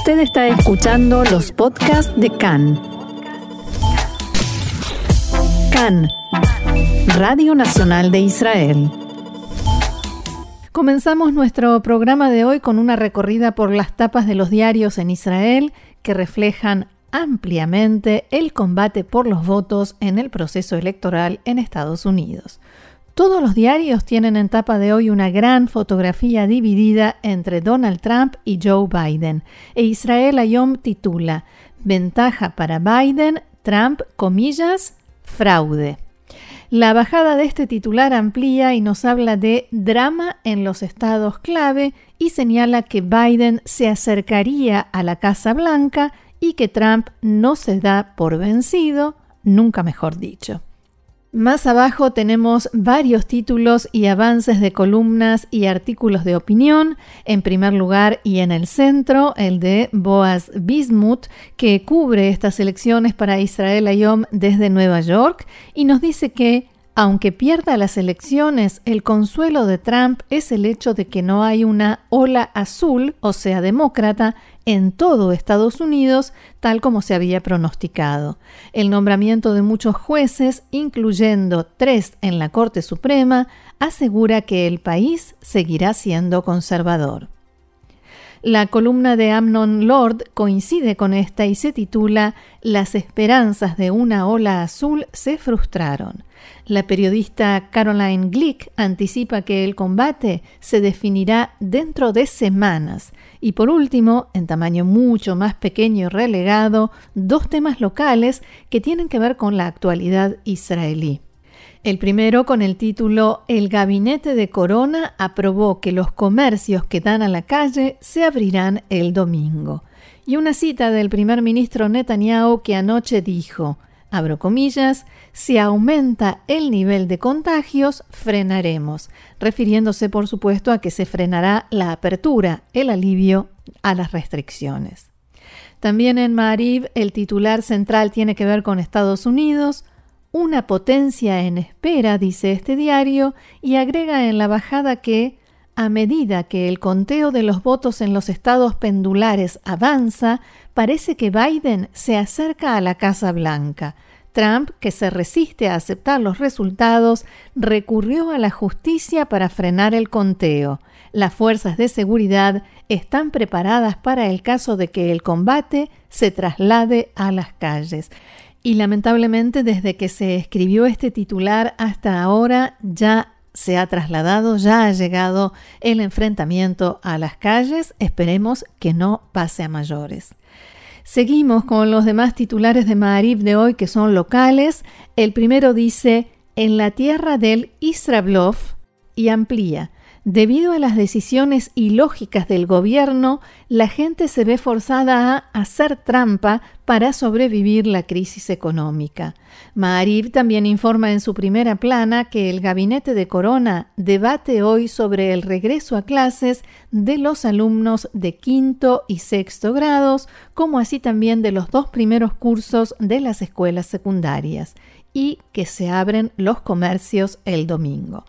Usted está escuchando los podcasts de CAN. CAN, Radio Nacional de Israel. Comenzamos nuestro programa de hoy con una recorrida por las tapas de los diarios en Israel que reflejan ampliamente el combate por los votos en el proceso electoral en Estados Unidos. Todos los diarios tienen en tapa de hoy una gran fotografía dividida entre Donald Trump y Joe Biden, e Israel Ayom titula Ventaja para Biden, Trump, comillas, fraude. La bajada de este titular amplía y nos habla de drama en los estados clave y señala que Biden se acercaría a la Casa Blanca y que Trump no se da por vencido, nunca mejor dicho. Más abajo tenemos varios títulos y avances de columnas y artículos de opinión. En primer lugar y en el centro, el de Boaz Bismuth, que cubre estas elecciones para Israel Ayom desde Nueva York y nos dice que aunque pierda las elecciones, el consuelo de Trump es el hecho de que no hay una ola azul, o sea, demócrata, en todo Estados Unidos, tal como se había pronosticado. El nombramiento de muchos jueces, incluyendo tres en la Corte Suprema, asegura que el país seguirá siendo conservador. La columna de Amnon Lord coincide con esta y se titula Las esperanzas de una ola azul se frustraron. La periodista Caroline Glick anticipa que el combate se definirá dentro de semanas. Y por último, en tamaño mucho más pequeño y relegado, dos temas locales que tienen que ver con la actualidad israelí. El primero con el título El gabinete de Corona aprobó que los comercios que dan a la calle se abrirán el domingo. Y una cita del primer ministro Netanyahu que anoche dijo, abro comillas, si aumenta el nivel de contagios, frenaremos, refiriéndose por supuesto a que se frenará la apertura, el alivio a las restricciones. También en Marib el titular central tiene que ver con Estados Unidos, una potencia en espera, dice este diario, y agrega en la bajada que, a medida que el conteo de los votos en los estados pendulares avanza, parece que Biden se acerca a la Casa Blanca. Trump, que se resiste a aceptar los resultados, recurrió a la justicia para frenar el conteo. Las fuerzas de seguridad están preparadas para el caso de que el combate se traslade a las calles. Y lamentablemente desde que se escribió este titular hasta ahora ya se ha trasladado, ya ha llegado el enfrentamiento a las calles. Esperemos que no pase a mayores. Seguimos con los demás titulares de Maarif de hoy que son locales. El primero dice, en la tierra del Israblov y amplía. Debido a las decisiones ilógicas del gobierno, la gente se ve forzada a hacer trampa para sobrevivir la crisis económica. Maariv también informa en su primera plana que el gabinete de Corona debate hoy sobre el regreso a clases de los alumnos de quinto y sexto grados, como así también de los dos primeros cursos de las escuelas secundarias, y que se abren los comercios el domingo.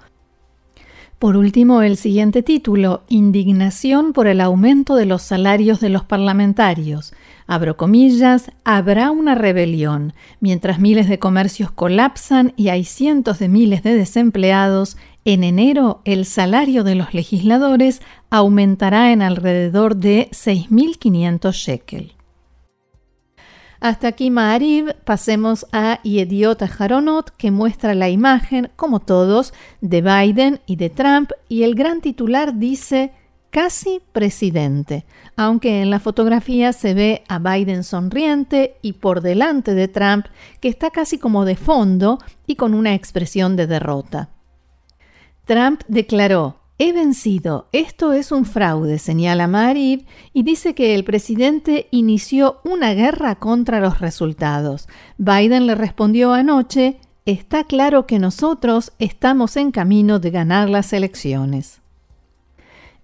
Por último, el siguiente título, Indignación por el aumento de los salarios de los parlamentarios. Abro comillas, habrá una rebelión. Mientras miles de comercios colapsan y hay cientos de miles de desempleados, en enero el salario de los legisladores aumentará en alrededor de 6.500 shekel. Hasta aquí Maariv, pasemos a Yediot Haronot, que muestra la imagen, como todos, de Biden y de Trump, y el gran titular dice casi presidente, aunque en la fotografía se ve a Biden sonriente y por delante de Trump, que está casi como de fondo y con una expresión de derrota. Trump declaró, He vencido. Esto es un fraude, señala Marib, y dice que el presidente inició una guerra contra los resultados. Biden le respondió anoche, está claro que nosotros estamos en camino de ganar las elecciones.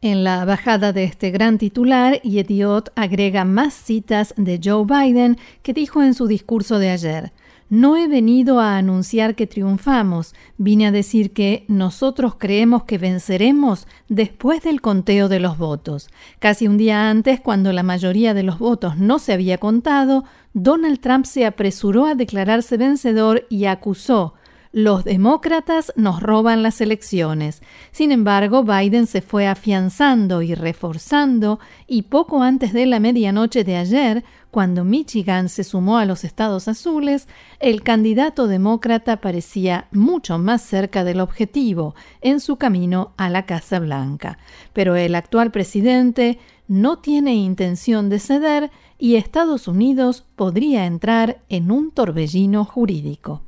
En la bajada de este gran titular, Yediot agrega más citas de Joe Biden que dijo en su discurso de ayer. No he venido a anunciar que triunfamos, vine a decir que nosotros creemos que venceremos después del conteo de los votos. Casi un día antes, cuando la mayoría de los votos no se había contado, Donald Trump se apresuró a declararse vencedor y acusó los demócratas nos roban las elecciones. Sin embargo, Biden se fue afianzando y reforzando y poco antes de la medianoche de ayer, cuando Michigan se sumó a los estados azules, el candidato demócrata parecía mucho más cerca del objetivo en su camino a la Casa Blanca. Pero el actual presidente no tiene intención de ceder y Estados Unidos podría entrar en un torbellino jurídico.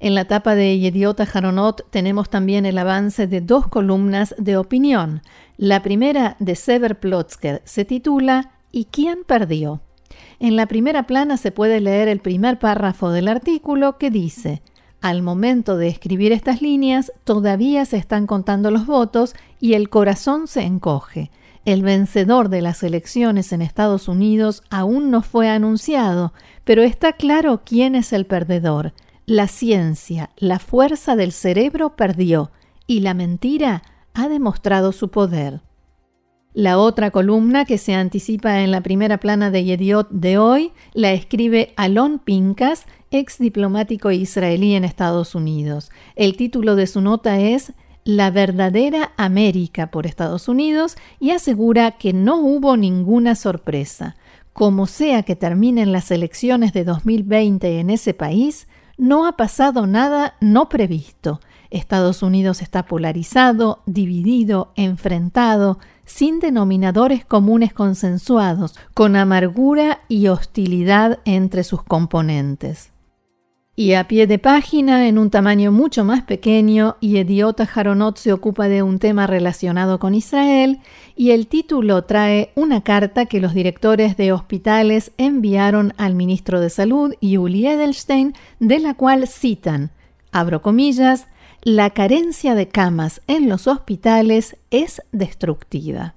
En la tapa de Yediota Haronot tenemos también el avance de dos columnas de opinión. La primera de Sever Plotzker se titula ¿Y quién perdió? En la primera plana se puede leer el primer párrafo del artículo que dice al momento de escribir estas líneas todavía se están contando los votos y el corazón se encoge. El vencedor de las elecciones en Estados Unidos aún no fue anunciado, pero está claro quién es el perdedor. La ciencia, la fuerza del cerebro perdió y la mentira ha demostrado su poder. La otra columna que se anticipa en la primera plana de Yediot de hoy la escribe Alon Pincas, ex diplomático israelí en Estados Unidos. El título de su nota es La verdadera América por Estados Unidos y asegura que no hubo ninguna sorpresa. Como sea que terminen las elecciones de 2020 en ese país, no ha pasado nada no previsto. Estados Unidos está polarizado, dividido, enfrentado, sin denominadores comunes consensuados, con amargura y hostilidad entre sus componentes. Y a pie de página, en un tamaño mucho más pequeño, Idiota Jaronot se ocupa de un tema relacionado con Israel y el título trae una carta que los directores de hospitales enviaron al ministro de Salud, Yuli Edelstein, de la cual citan, abro comillas, la carencia de camas en los hospitales es destructiva.